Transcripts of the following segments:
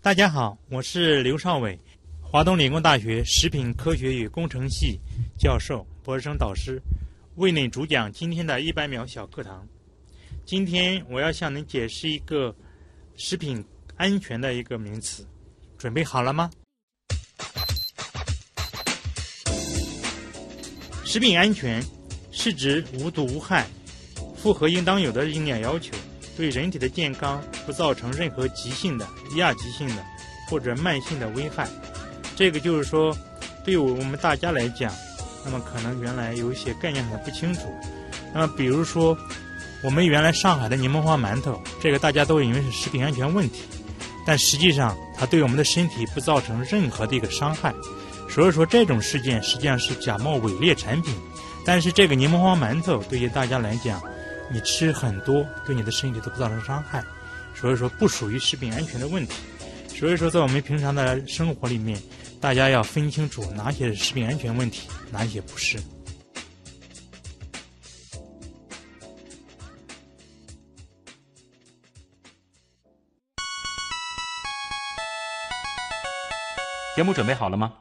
大家好，我是刘少伟，华东理工大学食品科学与工程系教授、博士生导师，为您主讲今天的一百秒小课堂。今天我要向您解释一个食品安全的一个名词，准备好了吗？食品安全是指无毒无害，符合应当有的营养要求。对人体的健康不造成任何急性的、亚急性的或者慢性的危害。这个就是说，对我们大家来讲，那么可能原来有一些概念很不清楚。那么比如说，我们原来上海的柠檬花馒头，这个大家都以为是食品安全问题，但实际上它对我们的身体不造成任何的一个伤害。所以说，这种事件实际上是假冒伪劣产品。但是这个柠檬花馒头对于大家来讲，你吃很多，对你的身体都不造成伤害，所以说不属于食品安全的问题。所以说，在我们平常的生活里面，大家要分清楚哪些是食品安全问题，哪些不是。节目准备好了吗？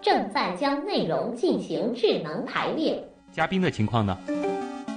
正在将内容进行智能排列。嘉宾的情况呢？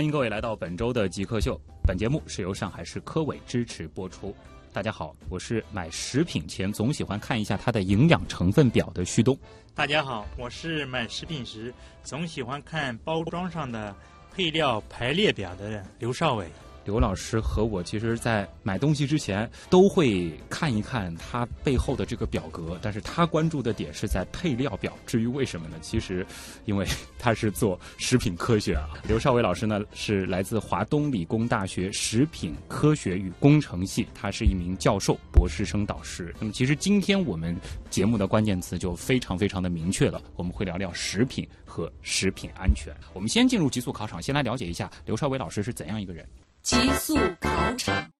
欢迎各位来到本周的极客秀。本节目是由上海市科委支持播出。大家好，我是买食品前总喜欢看一下它的营养成分表的旭东。大家好，我是买食品时总喜欢看包装上的配料排列表的刘少伟。刘老师和我其实，在买东西之前都会看一看它背后的这个表格，但是他关注的点是在配料表。至于为什么呢？其实，因为 他是做食品科学啊。刘少伟老师呢，是来自华东理工大学食品科学与工程系，他是一名教授、博士生导师。那么，其实今天我们节目的关键词就非常非常的明确了，我们会聊聊食品和食品安全。我们先进入极速考场，先来了解一下刘少伟老师是怎样一个人。极速考场，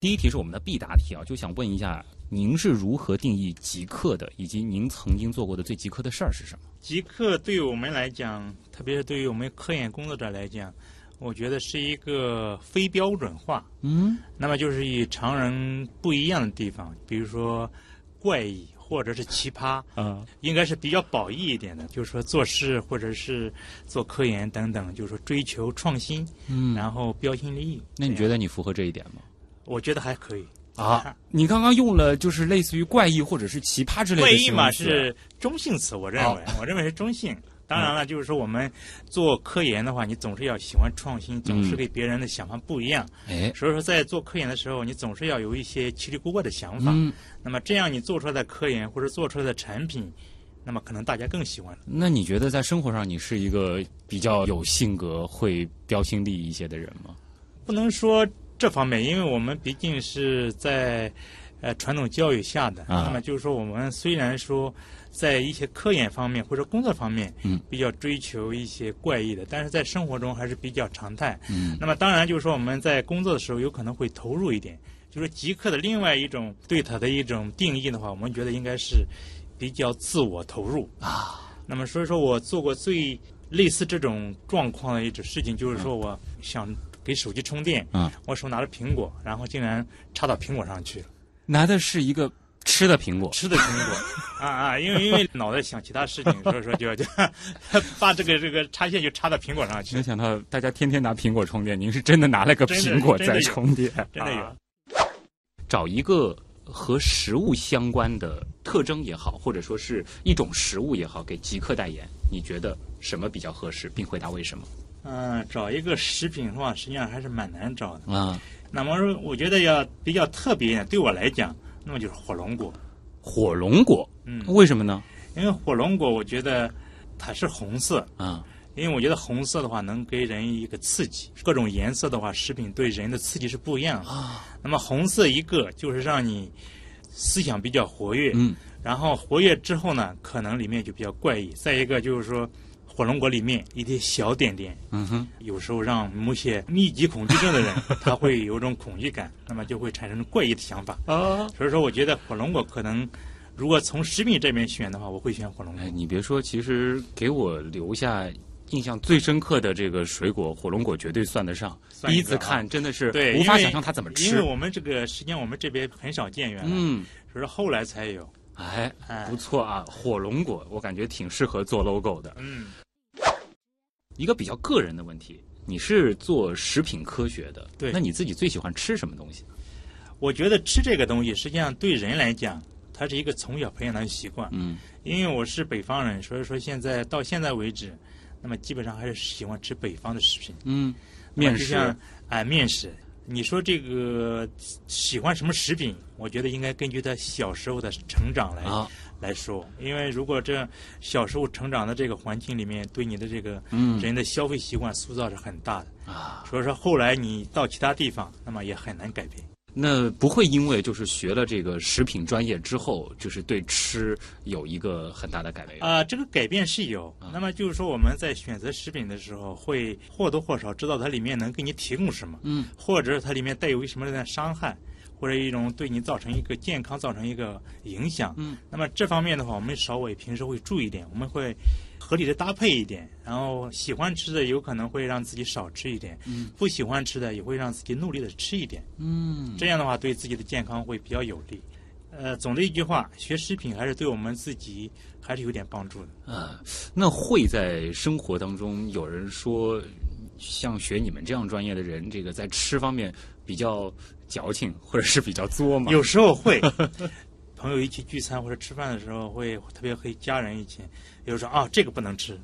第一题是我们的必答题啊，就想问一下，您是如何定义极客的，以及您曾经做过的最极客的事儿是什么？极客对于我们来讲，特别是对于我们科研工作者来讲，我觉得是一个非标准化。嗯，那么就是与常人不一样的地方，比如说怪异。或者是奇葩，嗯，应该是比较褒义一点的，就是说做事或者是做科研等等，就是说追求创新，嗯，然后标新立异。那你觉得你符合这一点吗？我觉得还可以啊。你刚刚用了就是类似于怪异或者是奇葩之类的怪异嘛是中性词，我认为，我认为是中性。当然了，就是说我们做科研的话，你总是要喜欢创新，总是跟别人的想法不一样。哎，所以说在做科研的时候，你总是要有一些奇离古怪的想法。嗯，那么这样你做出来的科研或者做出来的产品，那么可能大家更喜欢。那你觉得在生活上你是一个比较有性格、会标新立异一些的人吗？不能说这方面，因为我们毕竟是在呃传统教育下的。啊，那么就是说我们虽然说。在一些科研方面或者工作方面，嗯，比较追求一些怪异的，但是在生活中还是比较常态。嗯，那么当然就是说我们在工作的时候有可能会投入一点，就是极客的另外一种对他的一种定义的话，我们觉得应该是比较自我投入啊。那么所以说我做过最类似这种状况的一种事情，就是说我想给手机充电，嗯，我手拿着苹果，然后竟然插到苹果上去了，拿的是一个。吃的苹果，吃的苹果，啊啊！因为因为脑袋想其他事情，所以说就 就把这个这个插线就插到苹果上去。没想到大家天天拿苹果充电，您是真的拿了个苹果在充电，真的有。找一个和食物相关的特征也好，或者说是一种食物也好，给极客代言，你觉得什么比较合适，并回答为什么？嗯，找一个食品的话，实际上还是蛮难找的啊。那么我觉得要比较特别，对我来讲。那么就是火龙果，火龙果，嗯，为什么呢？因为火龙果，我觉得它是红色啊，因为我觉得红色的话能给人一个刺激，各种颜色的话，食品对人的刺激是不一样的。啊，那么红色一个就是让你思想比较活跃，嗯，然后活跃之后呢，可能里面就比较怪异。再一个就是说，火龙果里面一些小点点，嗯哼，有时候让某些密集恐惧症的人，他会有种恐惧感，那么就会产生怪异的想法。啊。所以说，我觉得火龙果可能，如果从食品这边选的话，我会选火龙果哎，。你别说，其实给我留下印象最深刻的这个水果，火龙果绝对算得上。第一次看真的是对，无法想象它怎么吃。因为我们这个实际上我们这边很少见原来，嗯，所以说后来才有。哎，哎不错啊，火龙果我感觉挺适合做 logo 的。嗯，一个比较个人的问题，你是做食品科学的，对那你自己最喜欢吃什么东西？我觉得吃这个东西，实际上对人来讲，它是一个从小培养的习惯。嗯因为我是北方人，所以说现在到现在为止，那么基本上还是喜欢吃北方的食品。嗯，面食就像哎面食，你说这个喜欢什么食品？我觉得应该根据他小时候的成长来、啊，来说，因为如果这小时候成长的这个环境里面，对你的这个嗯人的消费习惯塑造是很大的。啊，所以说后来你到其他地方，那么也很难改变。那不会因为就是学了这个食品专业之后，就是对吃有一个很大的改变啊、这个改变是有。那么就是说，我们在选择食品的时候，会或多或少知道它里面能给你提供什么，嗯，或者是它里面带有什么样的伤害，或者一种对你造成一个健康造成一个影响。嗯，那么这方面的话，我们稍微平时会注意一点，我们会合理的搭配一点，然后喜欢吃的有可能会让自己少吃一点，嗯，不喜欢吃的也会让自己努力的吃一点。嗯这样的话对自己的健康会比较有利。呃，总的一句话，学食品还是对我们自己还是有点帮助的。啊，那会在生活当中有人说，像学你们这样专业的人，这个在吃方面比较矫情，或者是比较作嘛？有时候会，朋友一起聚餐或者吃饭的时候会，特别和家人一起，有时候啊这个不能吃，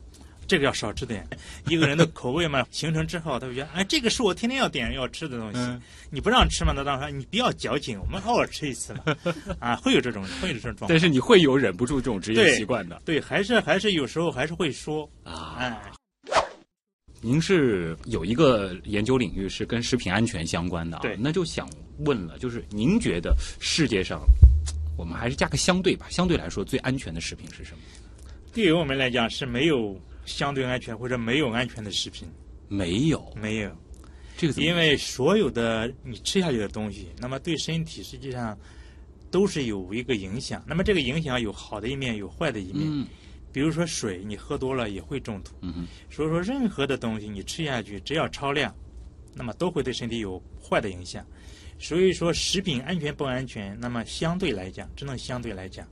这个要少吃点。一个人的口味嘛 形成之后，他会觉得哎这个是我天天要点要吃的东西，嗯你不让吃嘛，那当然你不要矫情，我们偶尔吃一次嘛，啊会有这种会有这种状况。但是你会有忍不住这种职业习惯的对，还是还是有时候还是会说，啊。哎，您是有一个研究领域是跟食品安全相关的啊，对那就想问了，就是您觉得世界上，我们还是加个相对吧，相对来说最安全的食品是什么？对于我们来讲是没有相对安全或者没有安全的食品，没有，没有。这个因为所有的你吃下去的东西，那么对身体实际上都是有一个影响。那么这个影响有好的一面，有坏的一面。嗯比如说水，你喝多了也会中毒。嗯所以说，任何的东西你吃下去，只要超量，那么都会对身体有坏的影响。所以说，食品安全不安全，那么相对来讲，只能相对来讲，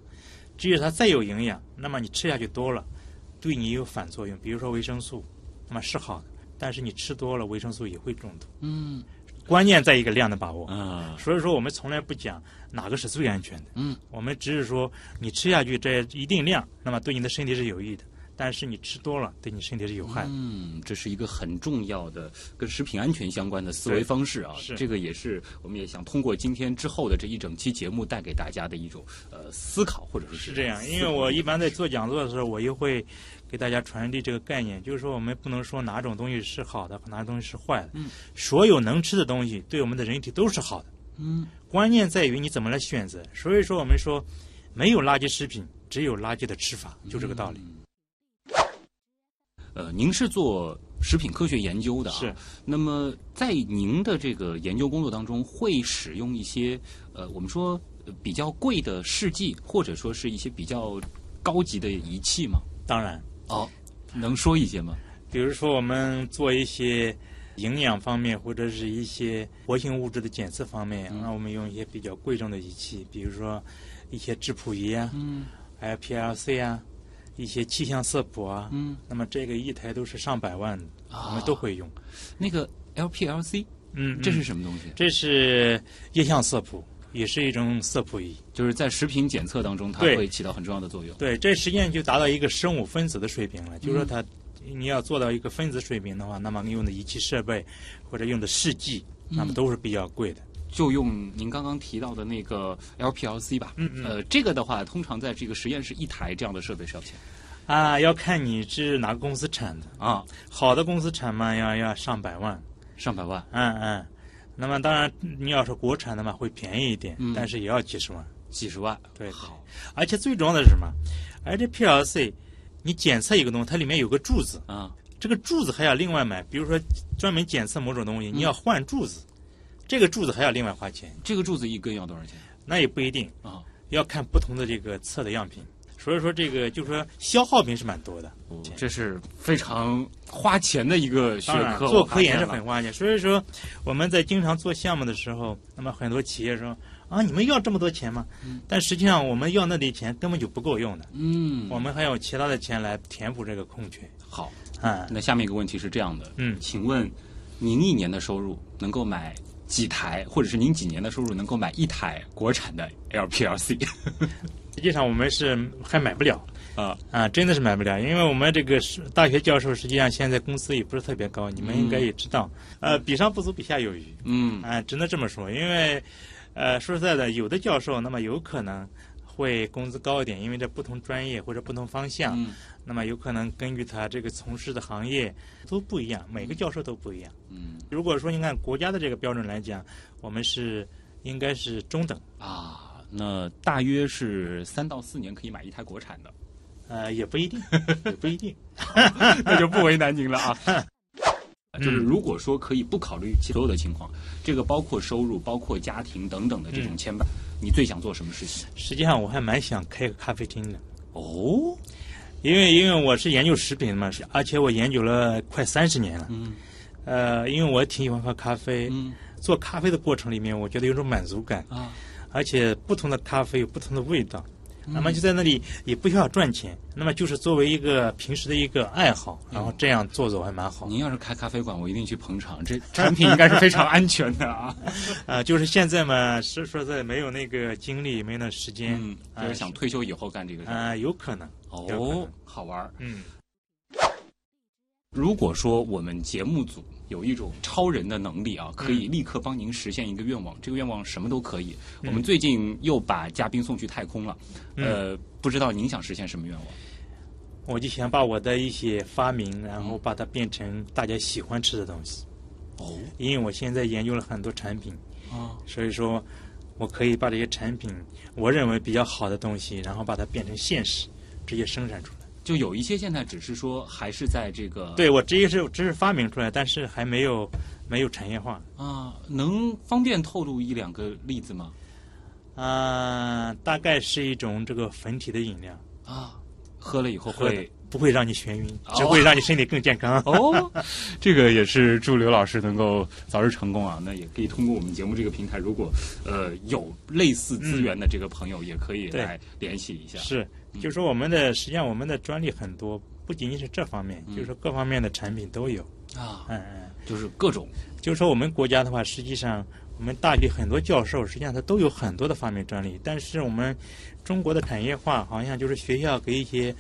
只有它再有营养，那么你吃下去多了，对你有反作用。比如说维生素，那么是好的，但是你吃多了，维生素也会中毒。嗯关键在一个量的把握。啊所以说，我们从来不讲哪个是最安全的，嗯，我们只是说你吃下去这一定量，那么对你的身体是有益的，但是你吃多了，对你身体是有害的。嗯，这是一个很重要的跟食品安全相关的思维方式啊。是这个也是我们也想通过今天之后的这一整期节目带给大家的一种呃思考，或者说是这样，因为我一般在做讲座的时候，我也会给大家传递这个概念，就是说我们不能说哪种东西是好的，哪种东西是坏的。嗯，所有能吃的东西对我们的人体都是好的，嗯关键在于你怎么来选择。所以说，我们说没有垃圾食品，只有垃圾的吃法，就这个道理。呃，您是做食品科学研究的啊？是。那么在您的这个研究工作当中，会使用一些呃，我们说呃比较贵的试剂，或者说是一些比较高级的仪器吗？当然，哦，能说一些吗？比如说我们做一些营养方面或者是一些活性物质的检测方面，嗯。那我们用一些比较贵重的仪器，比如说一些质谱仪啊，嗯。还有 PLC 啊，一些气象色谱啊，嗯，那么这个一台都是上百万的，啊。我们都会用。那个 LPLC，嗯，这是嗯什么东西？这是液相色谱，也是一种色谱仪。就是在食品检测当中，它会起到很重要的作用。对，这实际上就达到一个生物分子的水平了。就是说嗯它，你要做到一个分子水平的话，那么你用的仪器设备或者用的试剂，那么嗯都是比较贵的。就用您刚刚提到的那个 LPLC 吧。嗯嗯呃，这个的话，通常在这个实验室一台这样的设备是要钱。啊，要看你是哪个公司产的，啊，好的公司产嘛，要要上百万，上百万，嗯嗯。那么当然，你要是国产的嘛，会便宜一点，嗯但是也要几十万。几十万。对，好，而且最重要的是什么？而这 PLC，你检测一个东西，它里面有个柱子，啊，这个柱子还要另外买。比如说专门检测某种东西，你要换柱子，这个柱子还要另外花钱。这个柱子一根要多少钱？那也不一定，啊，要看不同的这个测的样品。所以说这个就是说消耗品是蛮多的。哦这是非常花钱的一个学，科。做科研是很花钱。所以说我们在经常做项目的时候，那么很多企业说啊，你们要这么多钱吗？但实际上我们要那点钱根本就不够用的，嗯，我们还有其他的钱来填补这个空缺。好。啊，那下面一个问题是这样的，嗯请问您一年的收入能够买几台，或者是您几年的收入能够买一台国产的 LPLC？实际上我们是还买不了。啊。啊，真的是买不了，因为我们这个是大学教授，实际上现在工资也不是特别高，你们应该也知道，呃，比上不足，比下有余。嗯。啊，只能这么说，因为，呃，说实在的，有的教授那么有可能会工资高一点，因为这不同专业或者不同方向，嗯。那么有可能根据他这个从事的行业都不一样，每个教授都不一样。嗯。如果说你看国家的这个标准来讲，我们是应该是中等，啊，那大约是三到四年可以买一台国产的，呃，也不一定，也不一定。那就不为难您了啊。就是如果说可以不考虑其所有的情况，这个包括收入、包括家庭等等的这种牵绊，你最想做什么事情？实际上我还蛮想开个咖啡厅的，哦，因为因为我是研究食品的嘛，是而且我研究了快三十年了。嗯。呃，因为我挺喜欢喝咖啡，嗯。做咖啡的过程里面，我觉得有种满足感，啊，而且不同的咖啡有不同的味道。嗯那么就在那里也不需要赚钱，那么就是作为一个平时的一个爱好，然后这样做做还蛮好。您要是开咖啡馆，我一定去捧场。这 产品应该是非常安全的啊。啊、就是现在嘛，是说在没有那个精力，没有那时间，就是想退休以后干这个事儿。啊、有可能，哦，好玩儿。嗯，如果说我们节目组有一种超人的能力啊，可以立刻帮您实现一个愿望，这个愿望什么都可以。我们最近又把嘉宾送去太空了，呃，不知道您想实现什么愿望？我就想把我的一些发明，然后把它变成大家喜欢吃的东西。哦因为我现在研究了很多产品，啊，所以说，我可以把这些产品，我认为比较好的东西，然后把它变成现实，直接生产出来。就有一些现在只是说还是在这个对我直接是只是发明出来，但是还没有没有产业化。啊，能方便透露一两个例子吗？啊、大概是一种这个粉体的饮料，啊，喝了以后会不会让你眩晕，哦只会让你身体更健康。哦，这个也是祝刘老师能够早日成功啊！那也可以通过我们节目这个平台，如果呃有类似资源的这个朋友，也可以来联系一下。是，就是说我们的实际上我们的专利很多，不仅仅是这方面，嗯就是说各方面的产品都有。啊，嗯嗯，就是各种就是说我们国家的话，实际上我们大学很多教授，实际上他都有很多的发明专利，但是我们中国的产业化好像就是学校给一些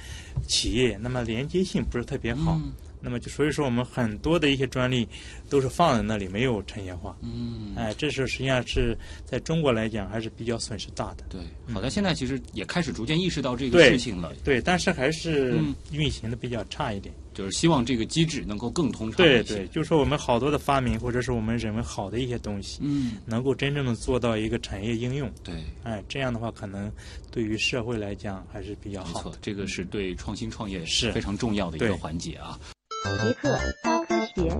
企业，那么连接性不是特别好。嗯那么就所以说我们很多的一些专利都是放在那里，没有产业化。嗯，哎，这是实际上是在中国来讲还是比较损失大的。对，好的，现在其实也开始逐渐意识到这个事情了，对，但是还是嗯运行的比较差一点。就是希望这个机制能够更通畅。对对，就是说我们好多的发明，或者是我们认为好的一些东西，嗯，能够真正的做到一个产业应用。对，哎，这样的话，可能对于社会来讲还是比较没错好的。，这个是对创新创业是非常重要的一个环节啊。极客高科学。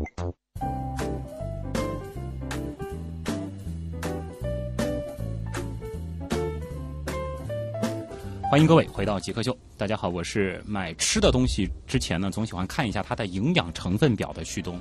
欢迎各位回到极客秀。大家好，我是买吃的东西之前呢，总喜欢看一下它的营养成分表的旭东。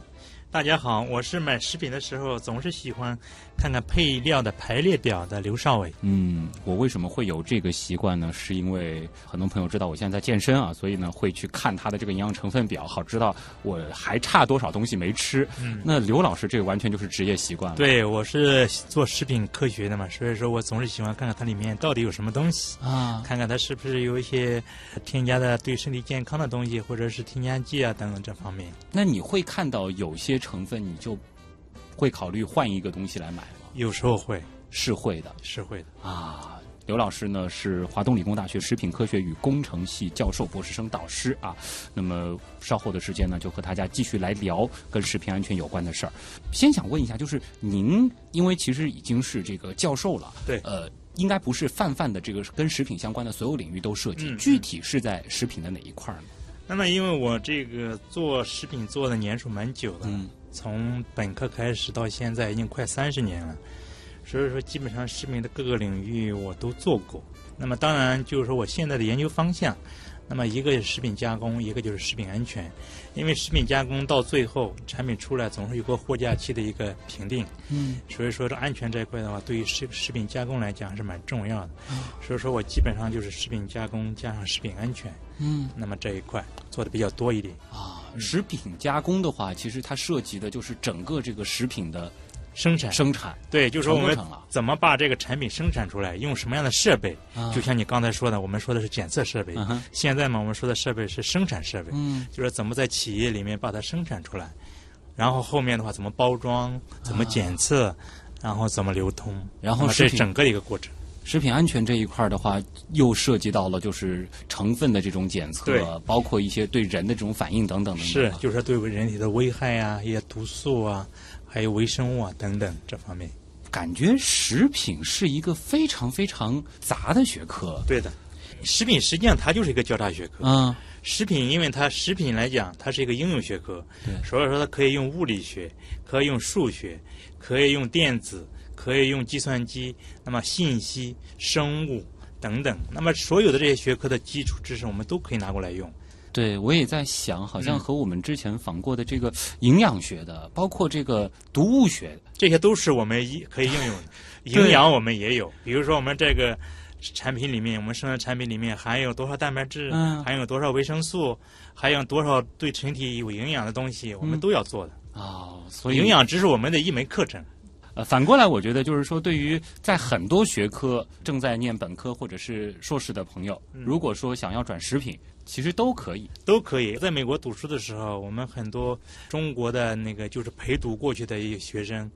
大家好，我是买食品的时候总是喜欢看看配料的排列表的刘少伟。嗯，我为什么会有这个习惯呢？是因为很多朋友知道我现在在健身啊，所以呢会去看它的这个营养成分表，好知道我还差多少东西没吃。嗯那刘老师这个完全就是职业习惯了。对，我是做食品科学的嘛，所以说我总是喜欢看看它里面到底有什么东西，啊，看看它是不是有一些添加的对身体健康的东西，或者是添加剂啊等等这方面。那你会看到有些成分，你就会考虑换一个东西来买吗？有时候会是会的是会的。啊。刘老师呢是华东理工大学食品科学与工程系教授、博士生导师啊。那么稍后的时间呢，就和大家继续来聊跟食品安全有关的事儿。先想问一下，就是您因为其实已经是这个教授了，对呃，应该不是泛泛的这个跟食品相关的所有领域都涉及，嗯具体是在食品的哪一块儿呢？那么因为我这个做食品做的年数蛮久的，嗯从本科开始到现在已经快三十年了，所以说基本上食品的各个领域我都做过。那么当然就是说我现在的研究方向，那么一个是食品加工，一个就是食品安全。因为食品加工到最后产品出来总是有个货架期的一个评定，嗯所以说这安全这一块的话，对于食食品加工来讲还是蛮重要的。所以说我基本上就是食品加工加上食品安全，嗯那么这一块做的比较多一点。啊，食品加工的话，其实它涉及的就是整个这个食品的生产。生产。对，就是说我们怎么把这个产品生产出来，用什么样的设备？啊。就像你刚才说的，我们说的是检测设备，现在嘛，我们说的设备是生产设备，嗯。就是怎么在企业里面把它生产出来，然后后面的话怎么包装，怎么检测，然后怎么流通，然后食品那么这整个一个过程。食品安全这一块儿的话，又涉及到了就是成分的这种检测，包括一些对人的这种反应等等等等。是，就是说对人体的危害啊，一些毒素啊，还有微生物啊等等这方面。感觉食品是一个非常非常杂的学科。对的，食品实际上它就是一个交叉学科。嗯食品，因为它食品来讲，它是一个应用学科，所以说它可以用物理学，可以用数学，可以用电子，可以用计算机，那么信息、生物等等，那么所有的这些学科的基础知识，我们都可以拿过来用。对，我也在想，好像嗯和我们之前访过的这个营养学的，包括这个毒物学的，这些都是我们一可以应用的。营养我们也有，比如说我们这个产品里面，我们生产产品里面含有多少蛋白质，嗯含有多少维生素，含有多少对身体有营养的东西，我们嗯都要做的。啊，所以营养只是我们的一门课程。呃，反过来，我觉得就是说，对于在很多学科正在念本科或者是硕士的朋友，嗯如果说想要转食品，其实都可以。都可以。在美国读书的时候，我们很多中国的那个就是陪读过去的一些学生，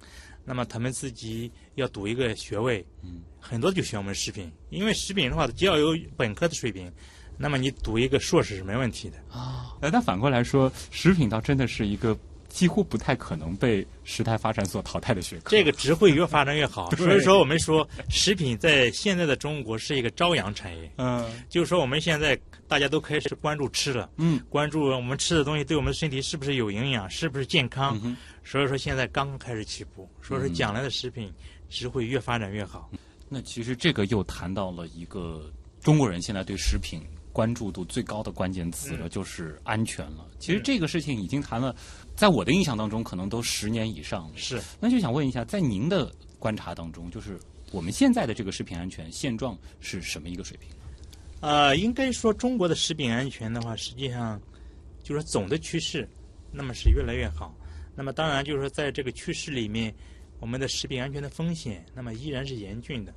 那么他们自己要读一个学位，嗯，很多就选我们食品，因为食品的话，只要有本科的水平，那么你读一个硕士是没问题的。啊，那，但反过来说，食品倒真的是一个几乎不太可能被时代发展所淘汰的学科。这个只会越发展越好。所以说，我们说食品在现在的中国是一个朝阳产业，嗯就是说我们现在大家都开始关注吃了。嗯关注我们吃的东西对我们身体是不是有营养，是不是健康。嗯所以说现在刚刚开始起步，所以说嗯将来的食品只会越发展越好。那其实这个又谈到了一个中国人现在对食品关注度最高的关键词了，嗯就是安全了。其实这个事情已经谈了，在我的印象当中，可能都十年以上了。是，那就想问一下，在您的观察当中，就是我们现在的这个食品安全现状是什么一个水平？呃，应该说中国的食品安全的话，实际上就是总的趋势，那么是越来越好。那么当然就是说，在这个趋势里面，我们的食品安全的风险，那么依然是严峻的。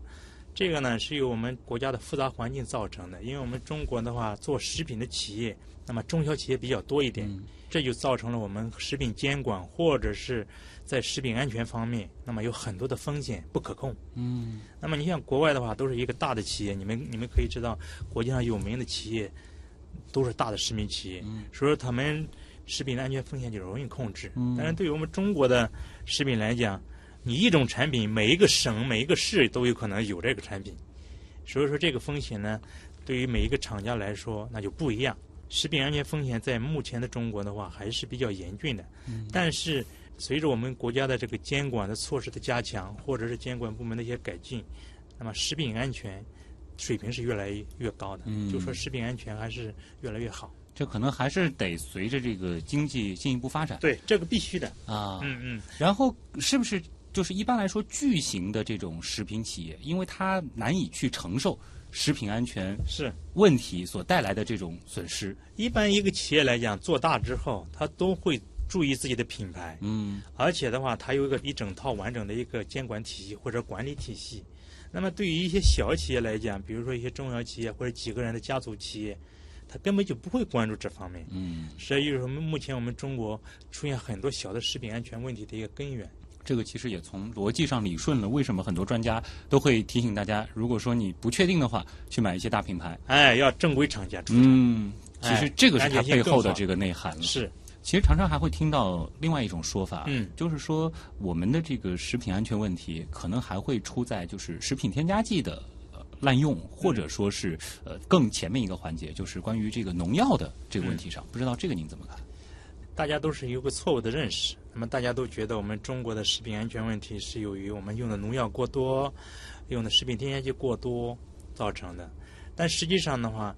这个呢是由我们国家的复杂环境造成的，因为我们中国的话做食品的企业，那么中小企业比较多一点，嗯这就造成了我们食品监管或者是在食品安全方面，那么有很多的风险不可控。嗯那么你像国外的话，都是一个大的企业，你们你们可以知道，国际上有名的企业都是大的食品企业，嗯所以说他们食品的安全风险就容易控制。嗯但是对于我们中国的食品来讲，你一种产品，每一个省、每一个市都有可能有这个产品，所以说这个风险呢，对于每一个厂家来说那就不一样。食品安全风险在目前的中国的话还是比较严峻的，嗯但是随着我们国家的这个监管的措施的加强，或者是监管部门的一些改进，那么食品安全水平是越来越高的。嗯就说食品安全还是越来越好。这可能还是得随着这个经济进一步发展对，这个必须的。啊。嗯嗯，然后是不是就是一般来说巨型的这种食品企业，因为它难以去承受食品安全是。问题所带来的这种损失？一般一个企业来讲，做大之后，它都会注意自己的品牌，嗯而且的话，它有一个一整套完整的一个监管体系或者管理体系。那么对于一些小企业来讲，比如说一些中小企业或者几个人的家族企业，他根本就不会关注这方面。嗯，所以就是说，目前我们中国出现很多小的食品安全问题的一个根源。这个其实也从逻辑上理顺了为什么很多专家都会提醒大家，如果说你不确定的话，去买一些大品牌。哎，要正规厂家。嗯，其实哎这个是它背后的这个内涵了。是，其实常常还会听到另外一种说法，嗯就是说我们的这个食品安全问题可能还会出在就是食品添加剂的。呃滥用，或者说是呃更前面一个环节，就是关于这个农药的这个问题上，不知道这个您怎么看？大家都是有个错误的认识。那么大家都觉得我们中国的食品安全问题是由于我们用的农药过多，用的食品添加剂过多造成的。但实际上的话，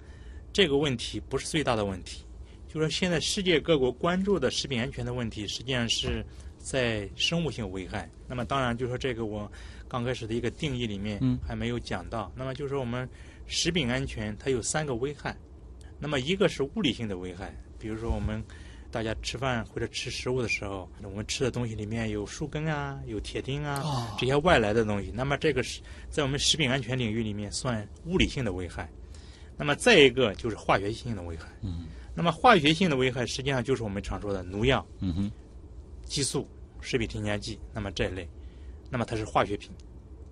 这个问题不是最大的问题。就是说，现在世界各国关注的食品安全的问题，实际上是在生物性危害。那么当然，就是说这个我刚开始的一个定义里面嗯还没有讲到。那么就是说我们食品安全它有三个危害。那么一个是物理性的危害，比如说我们大家吃饭或者吃食物的时候，我们吃的东西里面有树根啊、有铁钉啊、哦这些外来的东西，那么这个是在我们食品安全领域里面算物理性的危害。那么再一个就是化学性的危害。嗯那么化学性的危害实际上就是我们常说的农药、嗯哼，激素、食品添加剂，那么这一类，那么它是化学品。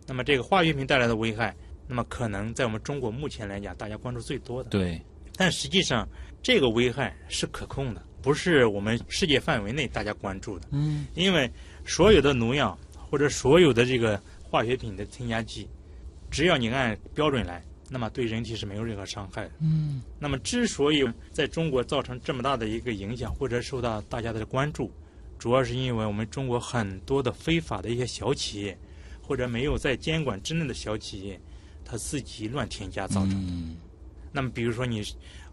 那么这个化学品带来的危害，那么可能在我们中国目前来讲，大家关注最多的。对，但实际上，这个危害是可控的，不是我们世界范围内大家关注的。嗯因为所有的农药或者所有的这个化学品的添加剂，只要你按标准来，那么对人体是没有任何伤害的。嗯那么之所以在中国造成这么大的一个影响，或者受到大家的关注，主要是因为我们中国很多的非法的一些小企业，或者没有在监管之内的小企业，他自己乱添加造成的。嗯那么比如说你，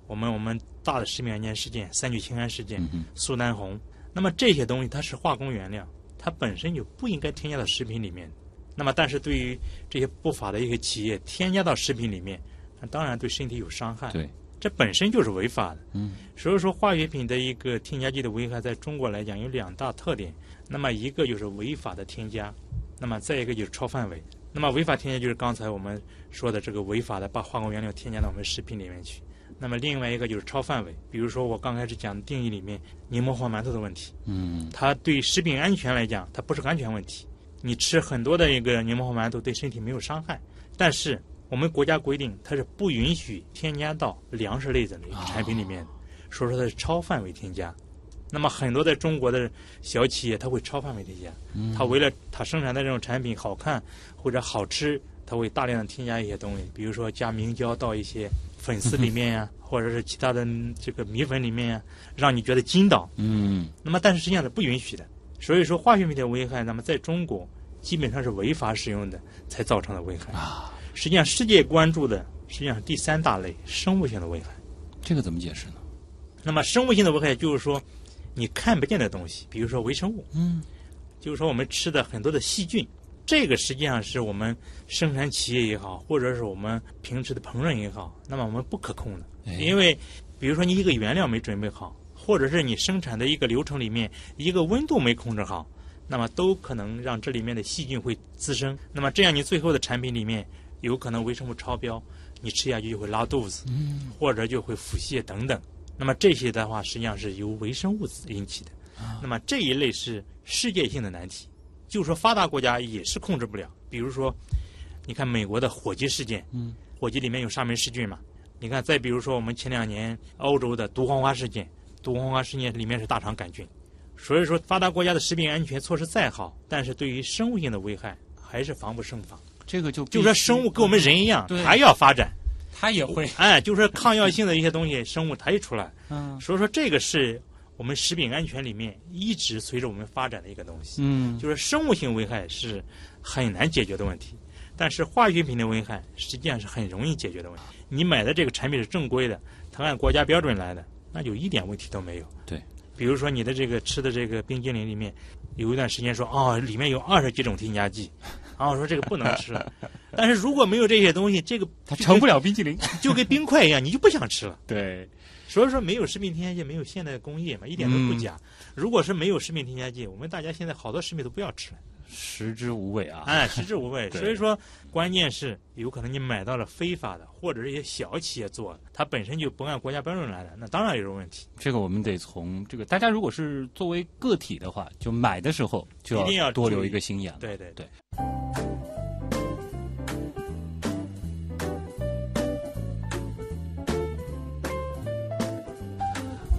我们我们大的食品安全事件，三聚氰胺事件，苏丹红，那么这些东西它是化工原料，它本身就不应该添加到食品里面。那么但是对于这些不法的一些企业添加到食品里面，那当然对身体有伤害。对，这本身就是违法的。嗯所以说，化学品的一个添加剂的危害，在中国来讲有两大特点。那么一个就是违法的添加，那么再一个就是超范围。那么违法添加就是刚才我们说的这个违法的把化工原料添加到我们食品里面去。那么另外一个就是超范围，比如说我刚开始讲的定义里面柠檬黄馒头的问题，嗯它对食品安全来讲，它不是个安全问题。你吃很多的一个柠檬黄馒头对身体没有伤害，但是我们国家规定它是不允许添加到粮食类的那个产品里面的，所以说它是超范围添加。那么很多在中国的小企业，它会超范围添加，它为了它生产的这种产品好看或者好吃，它会大量的添加一些东西，比如说加明胶到一些粉丝里面呀、或者是其他的嗯这个米粉里面呀、让你觉得筋道。嗯那么但是实际上是不允许的。所以说化学品的危害，那么在中国基本上是违法使用的才造成的危害。啊，实际上世界关注的实际上是第三大类生物性的危害。这个怎么解释呢？那么生物性的危害就是说你看不见的东西，比如说微生物，嗯就是说我们吃的很多的细菌，这个实际上是我们生产企业也好，或者是我们平时的烹饪也好，那么我们不可控的，哎因为比如说你一个原料没准备好，或者是你生产的一个流程里面一个温度没控制好，那么都可能让这里面的细菌会滋生。那么这样你最后的产品里面有可能微生物超标，你吃下去就会拉肚子，嗯或者就会腹泻等等。那么这些的话，实际上是由微生物引起的。那么这一类是世界性的难题，就是说发达国家也是控制不了。比如说，你看美国的火鸡事件，嗯，火鸡里面有沙门氏菌嘛？你看，再比如说我们前两年欧洲的毒黄花事件，毒黄花事件里面是大肠杆菌。所以说，发达国家的食品安全措施再好，但是对于生物性的危害还是防不胜防。这个就就说，生物跟我们人一样，对还要发展。它也会哎，就是说抗药性的一些东西，生物它一出来，嗯所以说这个是我们食品安全里面一直随着我们发展的一个东西。嗯就是生物性危害是很难解决的问题，但是化学品的危害实际上是很容易解决的问题。你买的这个产品是正规的，它按国家标准来的，那就一点问题都没有。对，比如说你的这个吃的这个冰激凌里面，有一段时间说哦，里面有二十几种添加剂，然后说这个不能吃了。但是如果没有这些东西，这个它成不了冰激凌。就跟冰块一样，你就不想吃了。对，所以说没有食品添加剂，没有现代工业嘛，一点都不假。如果是没有食品添加剂，我们大家现在好多食品都不要吃了，食之无味啊！哎，食之无味。所以说，关键是有可能你买到了非法的，或者是一些小企业做的，它本身就不按国家标准来的，那当然有问题。这个我们得从这个，大家如果是作为个体的话，就买的时候就一定要多留一个心眼了。对对对。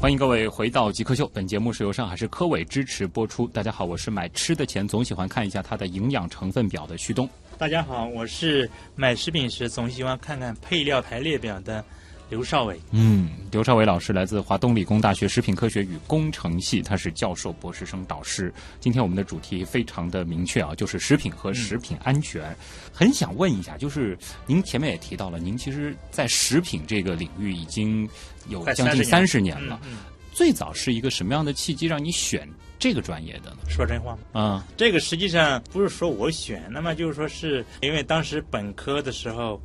欢迎各位回到极客秀，本节目是由上海市科委支持播出。大家好，我是买吃的钱总喜欢看一下它的营养成分表的旭东。大家好，我是买食品时总喜欢看看配料排列表的刘少伟。嗯，刘少伟老师来自华东理工大学食品科学与工程系，他是教授、博士生导师。今天我们的主题非常的明确啊，就是食品和食品安全。很想问一下，就是您前面也提到了，您其实，在食品这个领域已经有将近三十年了。嗯嗯最早是一个什么样的契机让你选这个专业的呢？说真话吗？啊、这个实际上不是说我选，那么就是说是因为当时本科的时候，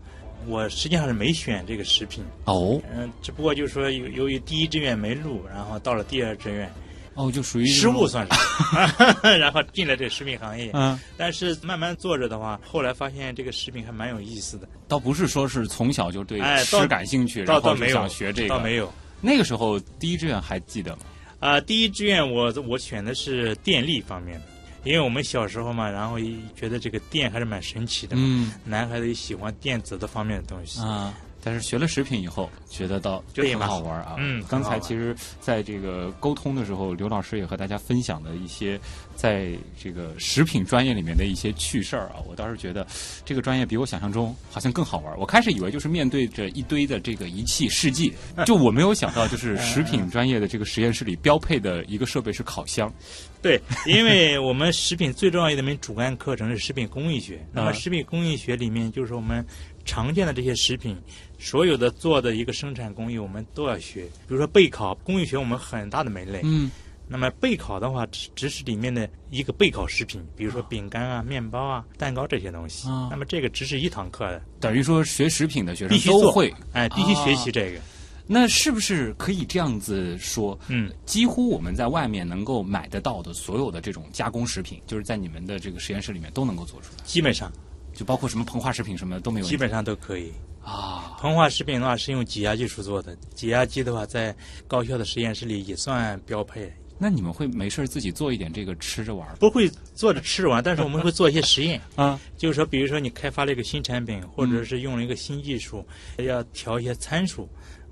我实际上是没选这个食品，哦嗯，只不过就是说由由于第一志愿没录，然后到了第二志愿，哦，就属于失误算是 然后进了这个食品行业。嗯，但是慢慢做着的话，后来发现这个食品还蛮有意思的，倒不是说是从小就对吃感兴趣，然后就倒倒没有想学这个，倒没有。那个时候第一志愿还记得吗？啊、第一志愿我我选的是电力方面的，因为我们小时候嘛，然后觉得这个电还是蛮神奇的嘛，嗯男孩子也喜欢电子的方面的东西。啊。但是学了食品以后，觉得倒很对嘛好玩啊。嗯刚才其实在这个沟通的时候，刘老师也和大家分享了一些在这个食品专业里面的一些趣事儿啊。我倒是觉得这个专业比我想象中好像更好玩。我开始以为就是面对着一堆的这个仪器试剂，就我没有想到就是食品专业的这个实验室里标配的一个设备是烤箱。对，因为我们食品最重要的一门主干课程是食品工艺学。那么啊食品工艺学里面，就是我们常见的这些食品，所有的做的一个生产工艺，我们都要学。比如说备烤工艺学，我们很大的门类。嗯那么备烤的话，只只是里面的一个备烤食品，比如说饼干啊、面包啊、蛋糕这些东西。啊那么这个只是一堂课的，等于说学食品的学生都会。哎，必须学习这个。那是不是可以这样子说？嗯，几乎我们在外面能够买得到的所有的这种加工食品，就是在你们的这个实验室里面都能够做出来，基本上就包括什么膨化食品什么的都没有。基本上都可以。啊，膨化食品的话是用挤压技术做的，挤压机的话在高校的实验室里也算标配。那你们会没事儿自己做一点这个吃着玩儿不会做着吃着玩，但是我们会做一些实验，啊？就是说，比如说你开发了一个新产品，或者是用了一个新技术，要调一些参数，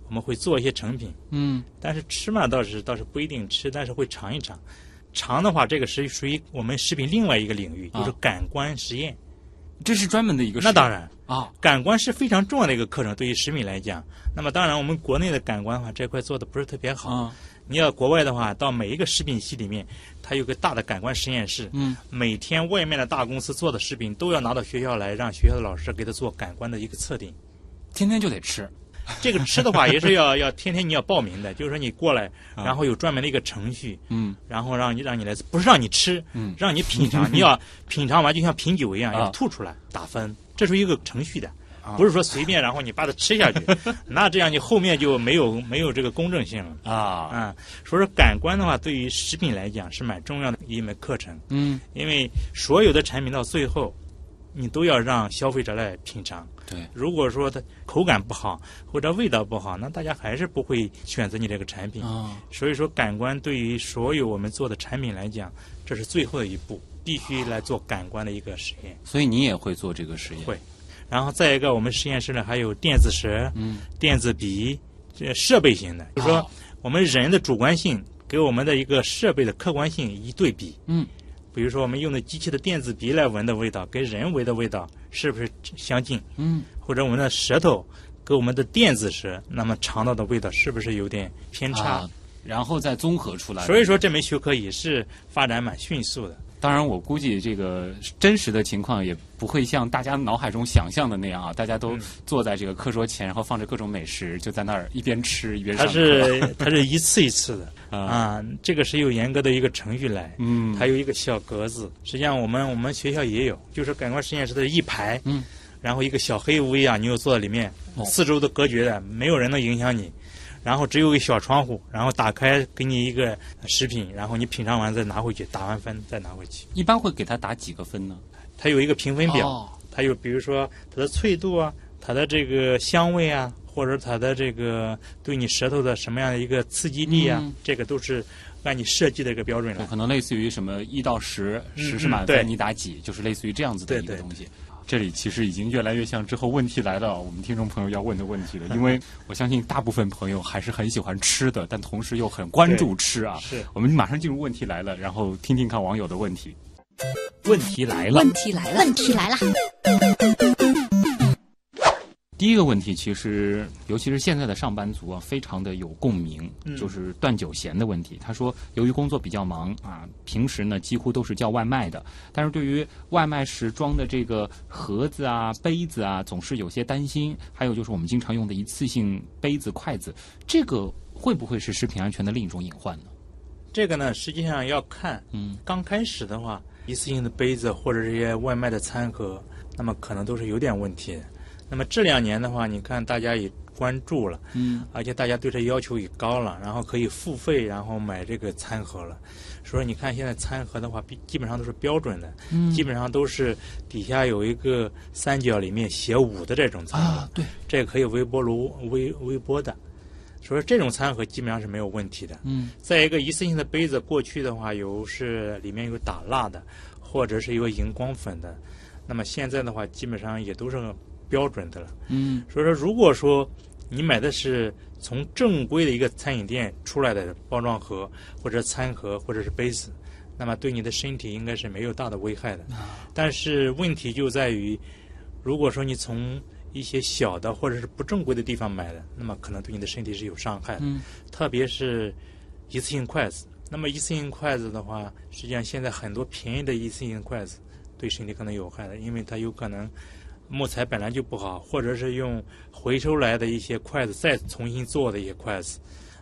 我们会做一些成品。嗯但是吃嘛，倒是倒是不一定吃，但是会尝一尝。尝的话，这个是属于我们食品另外一个领域，啊就是感官实验。这是专门的一个那当然，啊，感官是非常重要的一个课程，对于食品来讲。那么当然，我们国内的感官的话，这块做的不是特别好。啊你要国外的话，到每一个食品系里面，它有个大的感官实验室。嗯，每天外面的大公司做的食品都要拿到学校来，让学校的老师给他做感官的一个测定。天天就得吃 这个吃的话也是要 要天天你要报名的，就是说你过来，啊。然后有专门的一个程序，嗯。然后让你让你来，不是让你吃，嗯。让你品尝，你要品尝完就像品酒一样，啊。要吐出来打分，这是一个程序的。啊。不是说随便，然后你把它吃下去，那这样你后面就没有没有这个公正性了。啊。嗯，所以说感官的话，对于食品来讲是蛮重要的一门课程，嗯。因为所有的产品到最后，你都要让消费者来品尝。对。如果说它口感不好或者味道不好，那大家还是不会选择你这个产品。啊。所以说，感官对于所有我们做的产品来讲，这是最后的一步，必须来做感官的一个实验。所以你也会做这个实验。会。然后再一个，我们实验室呢还有电子舌、嗯。电子鼻，这设备型的，就是说啊我们人的主观性给我们的一个设备的客观性一对比。嗯比如说，我们用的机器的电子鼻来闻的味道，跟人闻的味道是不是相近？嗯或者我们的舌头跟我们的电子舌，那么尝到的味道是不是有点偏差？啊，然后再综合出来。所以说，这门学科也是发展蛮迅速的。当然，我估计这个真实的情况也不会像大家脑海中想象的那样啊！大家都嗯坐在这个课桌前，然后放着各种美食，就在那儿一边吃一边上它。是 它是一次一次的啊，啊，这个是有严格的一个程序来。嗯，它有一个小格子，实际上我们我们学校也有，就是感官实验室的一排，嗯，然后一个小黑屋一样，你又坐在里面，哦四周都隔绝的，没有人能影响你。然后只有一个小窗户，然后打开给你一个食品，然后你品尝完再拿回去，打完分再拿回去。一般会给它打几个分呢？它有一个评分表，哦它有比如说它的脆度啊，它的这个香味啊，或者它的这个对你舌头的什么样的一个刺激力啊，嗯这个都是按你设计的一个标准对，来。可能类似于什么一到十，嗯十是满对分，你打几，就是类似于这样子的一个东西。这里其实已经越来越像之后问题来了，我们听众朋友要问的问题了，因为我相信大部分朋友还是很喜欢吃的，但同时又很关注吃啊。是我们马上进入问题来了，然后听听看网友的问题。问题来了，问题来了，问题来了，第一个问题，其实尤其是现在的上班族啊，非常的有共鸣，嗯就是断酒闲的问题。他说，由于工作比较忙啊，平时呢几乎都是叫外卖的，但是对于外卖时装的这个盒子啊、杯子啊，总是有些担心。还有就是我们经常用的一次性杯子、筷子，这个会不会是食品安全的另一种隐患呢？这个呢，实际上要看，嗯，刚开始的话，一次性的杯子或者这些外卖的餐盒，那么可能都是有点问题的。那么这两年的话，你看大家也关注了，嗯，而且大家对这要求也高了，然后可以付费，然后买这个餐盒了。所以你看现在餐盒的话，比基本上都是标准的，嗯基本上都是底下有一个三角，里面写五的这种餐盒，啊，对，这个可以微波炉微微波的。所以这种餐盒基本上是没有问题的。嗯再一个一次性的杯子，过去的话有是里面有打蜡的，或者是有荧光粉的，那么现在的话基本上也都是标准的了。嗯所以说，如果说你买的是从正规的一个餐饮店出来的包装盒，或者餐盒，或者是杯子，那么对你的身体应该是没有大的危害的。但是问题就在于，如果说你从一些小的或者是不正规的地方买的，那么可能对你的身体是有伤害的。嗯特别是一次性筷子。那么一次性筷子的话，实际上现在很多便宜的一次性筷子对身体可能有害的，因为它有可能木材本来就不好，或者是用回收来的一些筷子再重新做的一些筷子，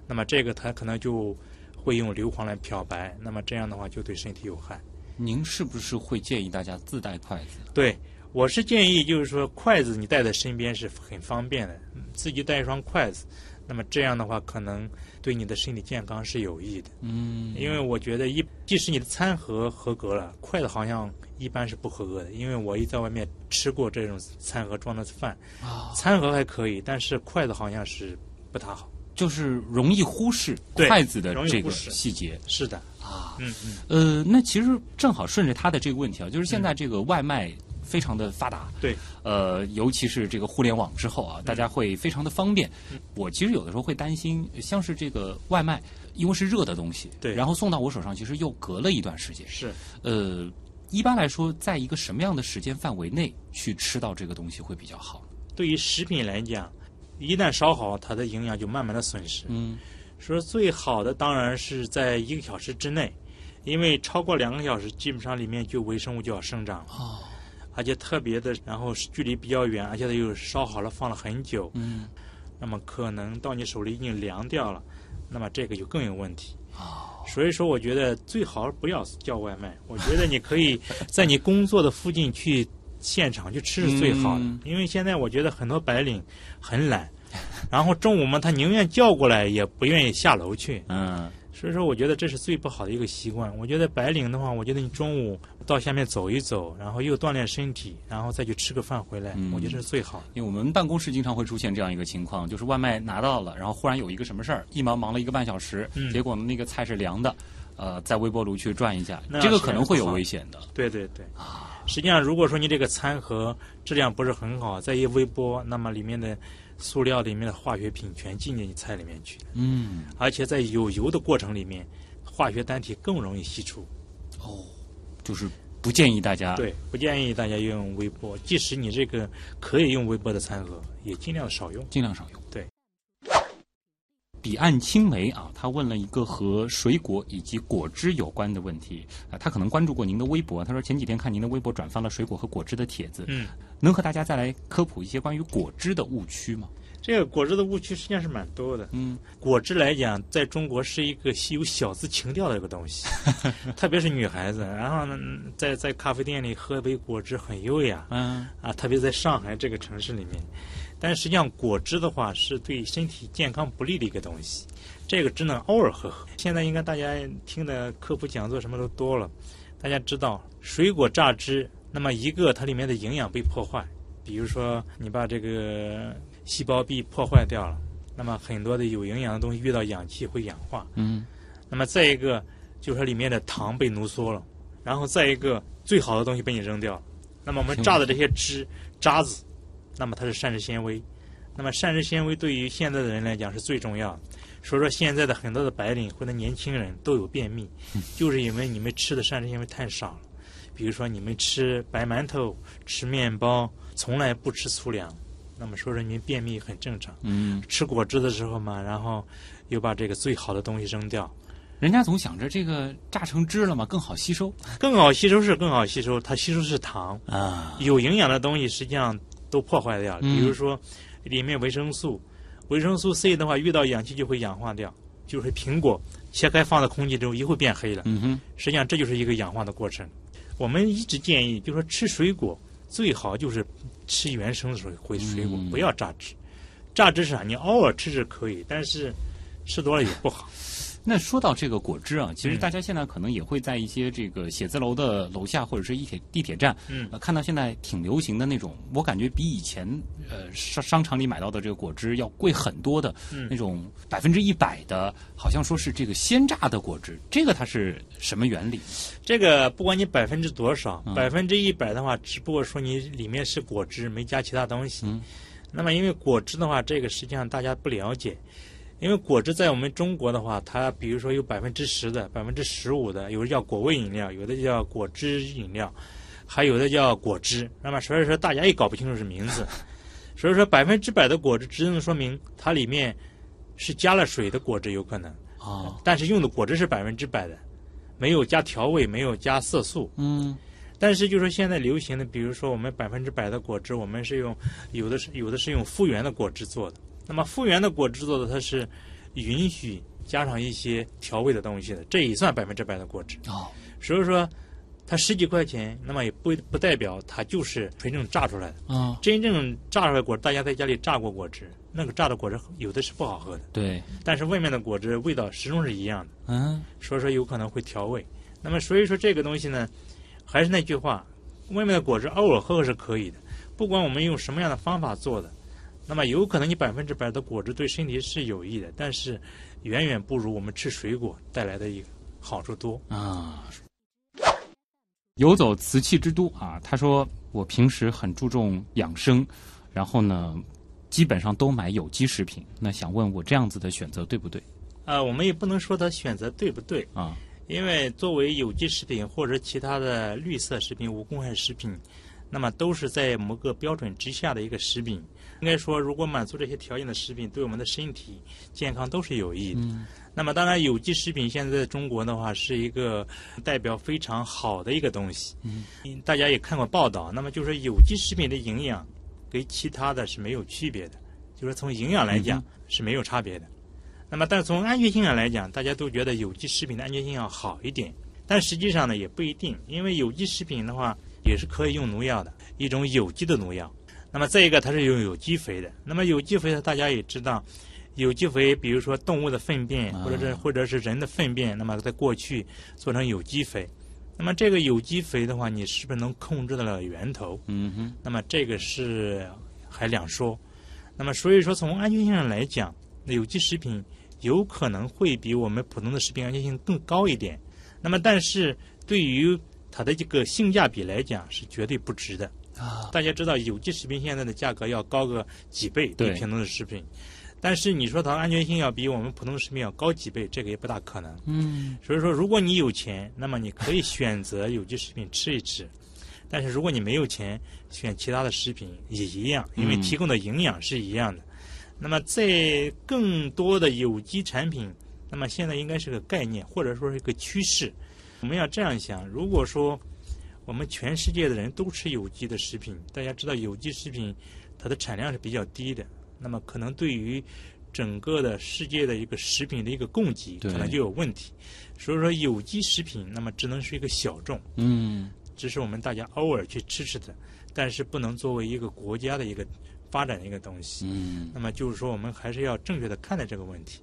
那么这个它可能就会用硫磺来漂白，那么这样的话就对身体有害。您是不是会建议大家自带筷子？对，我是建议就是说筷子你带在身边是很方便的，嗯自己带一双筷子，那么这样的话可能对你的身体健康是有益的。嗯因为我觉得一，即使你的餐盒合格了，筷子好像一般是不合格的。因为我一在外面吃过这种餐盒装的饭，啊，餐盒还可以，但是筷子好像是不太好。就是容易忽视筷子的这个细节是的，啊。嗯嗯，呃，那其实正好顺着他的这个问题啊，就是现在这个外卖非常的发达，对，呃，尤其是这个互联网之后啊，大家会非常的方便。我其实有的时候会担心，像是这个外卖，因为是热的东西，对然后送到我手上，其实又隔了一段时间。是。呃，一般来说，在一个什么样的时间范围内去吃到这个东西会比较好？对于食品来讲，一旦烧好，它的营养就慢慢的损失。嗯说最好的当然是在一个小时之内，因为超过两个小时，基本上里面就微生物就要生长了。哦，而且特别的，然后距离比较远，而且它又烧好了放了很久，嗯那么可能到你手里已经凉掉了，那么这个就更有问题。哦所以说，我觉得最好不要叫外卖。我觉得你可以 在你工作的附近去现场去吃是最好的，嗯因为现在我觉得很多白领很懒，然后中午嘛，他宁愿叫过来，也不愿意下楼去。嗯所以说，我觉得这是最不好的一个习惯。我觉得白领的话，我觉得你中午到下面走一走，然后又锻炼身体，然后再去吃个饭回来，嗯我觉得是最好的。因为我们办公室经常会出现这样一个情况，就是外卖拿到了，然后忽然有一个什么事儿，一忙忙了一个半小时，嗯结果呢那个菜是凉的，呃，在微波炉去转一下，这个可能会有危险的。对对对，啊实际上如果说你这个餐盒质量不是很好，再一微波，那么里面的塑料里面的化学品全进进你菜里面去，嗯，而且在有油的过程里面，化学单体更容易析出。哦，就是不建议大家对，不建议大家用微波，即使你这个可以用微波的餐盒，也尽量少用。尽量少用。对。彼岸青梅啊，他问了一个和水果以及果汁有关的问题啊，他可能关注过您的微博。他说前几天看您的微博转发了水果和果汁的帖子，嗯，能和大家再来科普一些关于果汁的误区吗？这个果汁的误区实际上是蛮多的。嗯果汁来讲，在中国是一个有小资情调的一个东西，特别是女孩子。然后呢，在在咖啡店里喝杯果汁很优雅嗯啊，特别在上海这个城市里面。但实际上果汁的话是对身体健康不利的一个东西，这个只能偶尔喝喝。现在应该大家听的科普讲座什么都多了，大家知道水果榨汁，那么一个它里面的营养被破坏，比如说你把这个细胞壁破坏掉了，那么很多的有营养的东西遇到氧气会氧化。嗯那么再一个就是说里面的糖被浓缩了，然后再一个最好的东西被你扔掉了。那么我们榨的这些汁渣子，那么它是膳食纤维，那么膳食纤维对于现在的人来讲是最重要的。所以说现在的很多的白领或者年轻人都有便秘，就是因为你们吃的膳食纤维太少了。比如说你们吃白馒头、吃面包，从来不吃粗粮，那么说说你们便秘很正常。嗯，吃果汁的时候嘛，然后又把这个最好的东西扔掉，人家总想着这个榨成汁了嘛，更好吸收更好吸收是更好吸收，它吸收是糖，啊。有营养的东西实际上都破坏掉了。嗯比如说里面维生素，维生素 C 的话遇到氧气就会氧化掉，就是苹果切开放在空气中也会变黑了。实际上这就是一个氧化的过程。我们一直建议，就是说吃水果最好就是吃原生的水回水果，嗯不要榨汁。榨汁是啥？你偶尔吃是可以，但是吃多了也不好。那说到这个果汁啊，其实嗯大家现在可能也会在一些这个写字楼的楼下或者是地铁地铁站，嗯呃，看到现在挺流行的那种，我感觉比以前呃商商场里买到的这个果汁要贵很多的、嗯那种百分之一百的，好像说是这个鲜榨的果汁，这个它是什么原理？这个不管你百分之多少嗯，百分之一百的话，只不过说你里面是果汁，没加其他东西。嗯那么因为果汁的话，这个实际上大家不了解，因为果汁在我们中国的话，它比如说有百分之十的、百分之十五的，有的叫果味饮料，有的叫果汁饮料，还有的叫果汁。那么所以说大家也搞不清楚是名字，所以说百分之百的果汁只能说明它里面是加了水的果汁有可能，啊，但是用的果汁是百分之百的，没有加调味，没有加色素。嗯但是就是说现在流行的，比如说我们百分之百的果汁，我们是用有的是有的是用复原的果汁做的。那么复原的果汁做的，它是允许加上一些调味的东西的，这也算百分之百的果汁。哦，所以说，它十几块钱，那么也不不代表它就是纯正榨出来的。啊，真正榨出来的果，大家在家里榨过果汁，那个榨的果汁有的是不好喝的，对，但是外面的果汁味道始终是一样的。嗯所以说有可能会调味。那么所以说这个东西呢，还是那句话，外面的果汁偶尔喝喝是可以的，不管我们用什么样的方法做的，那么有可能你百分之百的果汁对身体是有益的，但是远远不如我们吃水果带来的一个好处多。啊。游走瓷器之都啊，他说我平时很注重养生，然后呢，基本上都买有机食品。那想问我这样子的选择对不对啊、我们也不能说他选择对不对，啊？因为作为有机食品或者其他的绿色食品、无公害食品，那么都是在某个标准之下的一个食品。应该说，如果满足这些条件的食品，对我们的身体健康都是有益的。嗯那么，当然，有机食品现在在中国的话是一个代表非常好的一个东西。嗯，大家也看过报道，那么就是有机食品的营养跟其他的是没有区别的，就是从营养来讲嗯是没有差别的。那么，但是从安全性上来讲，大家都觉得有机食品的安全性要好一点，但实际上呢也不一定，因为有机食品的话也是可以用农药的一种有机的农药。那么再一个，它是用有机肥的。那么有机肥呢，大家也知道，有机肥，比如说动物的粪便，啊或者是或者是人的粪便，那么在过去做成有机肥。那么这个有机肥的话，你是不是能控制得了源头？嗯哼，那么这个是还两说。那么所以说，从安全性上来讲，那有机食品有可能会比我们普通的食品安全性更高一点。那么但是对于它的这个性价比来讲，是绝对不值的。啊，大家知道，有机食品现在的价格要高个几倍，对比平常的食品。但是你说它安全性要比我们普通的食品要高几倍，这个也不大可能。嗯所以说，如果你有钱，那么你可以选择有机食品吃一吃。但是如果你没有钱，选其他的食品也一样，因为嗯提供的营养是一样的。那么在更多的有机产品，那么现在应该是个概念，或者说是一个趋势。我们要这样想：如果说我们全世界的人都吃有机的食品，大家知道有机食品它的产量是比较低的，那么可能对于整个的世界的一个食品的一个供给可能就有问题。所以说，有机食品那么只能是一个小众，嗯只是我们大家偶尔去吃吃的，但是不能作为一个国家的一个发展的一个东西。嗯，那么就是说，我们还是要正确的看待这个问题。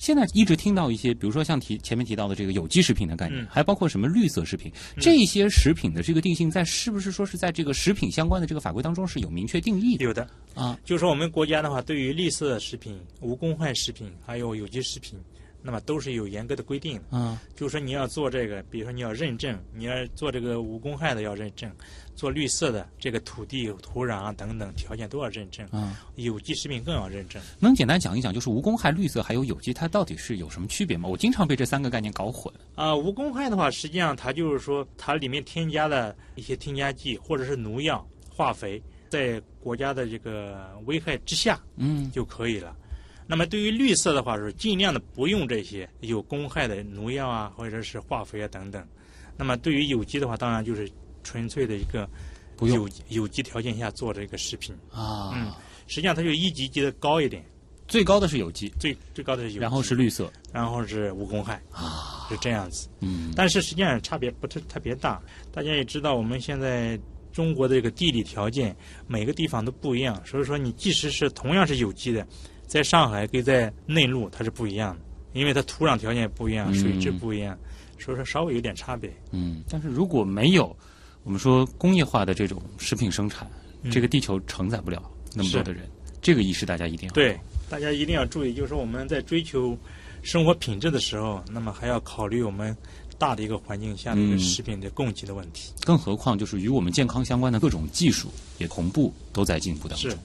现在一直听到一些，比如说像提前面提到的这个有机食品的概念，嗯。还包括什么绿色食品，这些食品的这个定性在是不是说是在这个食品相关的这个法规当中是有明确定义的。有的，啊？就是说我们国家的话，对于绿色食品、无公害食品还有有机食品，那么都是有严格的规定的。啊，就是说你要做这个，比如说你要认证，你要做这个无公害的要认证，做绿色的这个土地、土壤啊等等条件都要认证，嗯，有机食品更要认证。能简单讲一讲，就是无公害、绿色还有有机，它到底是有什么区别吗？我经常被这三个概念搞混。啊、无公害的话，实际上它就是说它里面添加的一些添加剂或者是农药、化肥，在国家的这个危害之下嗯就可以了。那么对于绿色的话，是尽量的不用这些有公害的农药啊，或者是化肥啊等等。那么对于有机的话，当然就是纯粹的一个不用。有有机条件下做这个食品。啊，嗯实际上它就一级级的高一点，最高的是有机，最最高的是有机，然后是，绿色。然后是无公害，啊，是这样子。嗯。但是实际上差别不是特别大。大家也知道，我们现在中国的这个地理条件，每个地方都不一样，所以说你即使是同样是有机的，在上海跟在内陆它是不一样的，因为它土壤条件不一样，嗯水质不一样，所以说稍微有点差别。嗯。但是如果没有我们说工业化的这种食品生产，嗯这个地球承载不了那么多的人，这个意识大家一定要对，大家一定要注意，就是说我们在追求生活品质的时候，那么还要考虑我们大的一个环境下的一个嗯食品的供给的问题。更何况就是与我们健康相关的各种技术也同步都在进步当中是。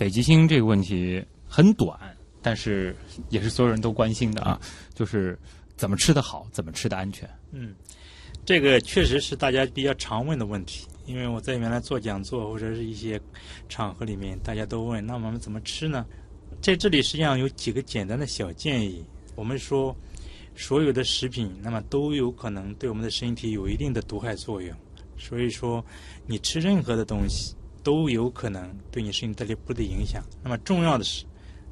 北极星这个问题很短，但是也是所有人都关心的啊，就是怎么吃得好，怎么吃得安全。嗯，这个确实是大家比较常问的问题，因为我在原来做讲座或者是一些场合里面，大家都问，那我们怎么吃呢？在这里实际上有几个简单的小建议。我们说，所有的食品，那么都有可能对我们的身体有一定的毒害作用，所以说，你吃任何的东西都有可能对你身体带来不利的影响。那么重要的是，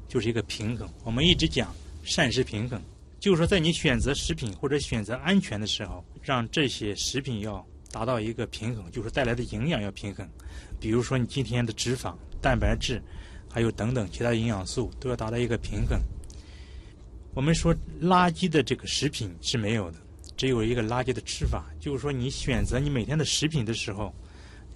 就是一个平衡。我们一直讲膳食平衡。就是说，在你选择食品或者选择安全的时候，让这些食品要达到一个平衡，就是带来的营养要平衡。比如说，你今天的脂肪、蛋白质，还有等等其他营养素都要达到一个平衡。我们说垃圾的这个食品是没有的，只有一个垃圾的吃法。就是说，你选择你每天的食品的时候，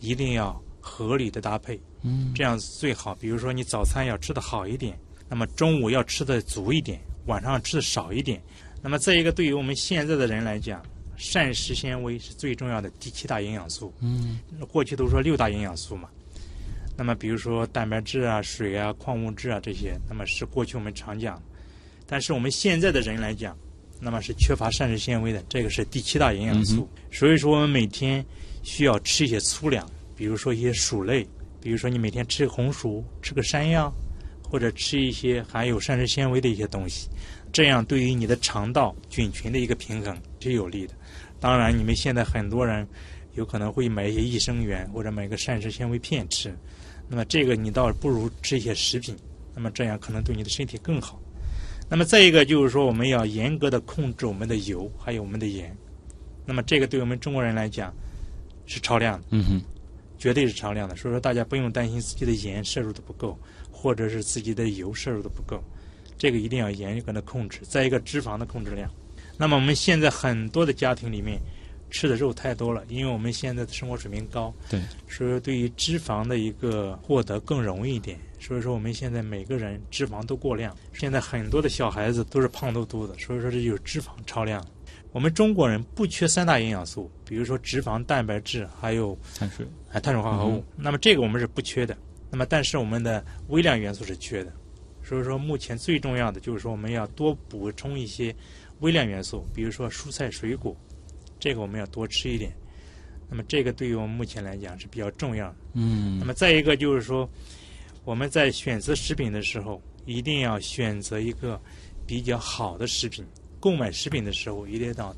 一定要合理的搭配，嗯这样子最好。比如说，你早餐要吃的好一点，那么中午要吃的足一点，晚上吃的少一点。那么再一个，对于我们现在的人来讲，膳食纤维是最重要的第七大营养素。嗯过去都说六大营养素嘛，那么比如说蛋白质啊、水啊、矿物质啊这些，那么是过去我们常讲。但是我们现在的人来讲，那么是缺乏膳食纤维的，这个是第七大营养素。所以说我们每天需要吃一些粗粮，比如说一些薯类，比如说你每天吃红薯、吃个山药，或者吃一些含有膳食纤维的一些东西，这样对于你的肠道菌群的一个平衡是有利的。当然，你们现在很多人有可能会买一些益生元或者买个膳食纤维片吃，那么这个你倒不如吃一些食品，那么这样可能对你的身体更好。那么再一个就是说，我们要严格的控制我们的油还有我们的盐，那么这个对我们中国人来讲是超量的。嗯哼，绝对是超量的，所以说大家不用担心自己的盐摄入的不够，或者是自己的油摄入的不够，这个一定要严格的控制。再一个脂肪的控制量，那么我们现在很多的家庭里面吃的肉太多了，因为我们现在的生活水平高，对，所以说对于脂肪的一个获得更容易一点。所以说我们现在每个人脂肪都过量，现在很多的小孩子都是胖嘟嘟的，所以说这就是脂肪超量。我们中国人不缺三大营养素，比如说脂肪、蛋白质，还有碳水。还，碳水化合物。那么这个我们是不缺的。那么但是我们的微量元素是缺的，所以说目前最重要的就是说我们要多补充一些微量元素，比如说蔬菜水果，这个我们要多吃一点。那么这个对于我们目前来讲是比较重要的。嗯那么再一个就是说，我们在选择食品的时候，一定要选择一个比较好的食品。购买食品的时候，一定到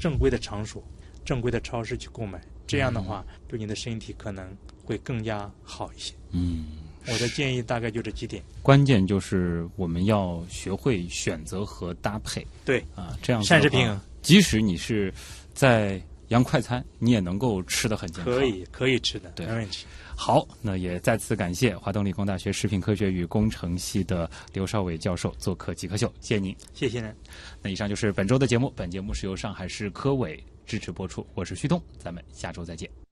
正规的场所、正规的超市去购买。这样的话，对你的身体可能会更加好一些。嗯，我的建议大概就这几点。关键就是我们要学会选择和搭配。对啊，这样膳食平衡。即使你是在洋快餐，你也能够吃得很健康。可以，可以吃的，对没问题。好，那也再次感谢华东理工大学食品科学与工程系的刘少伟教授做客极客秀，谢谢您。谢谢您。那以上就是本周的节目，本节目是由上海市科委支持播出，我是旭东，咱们下周再见。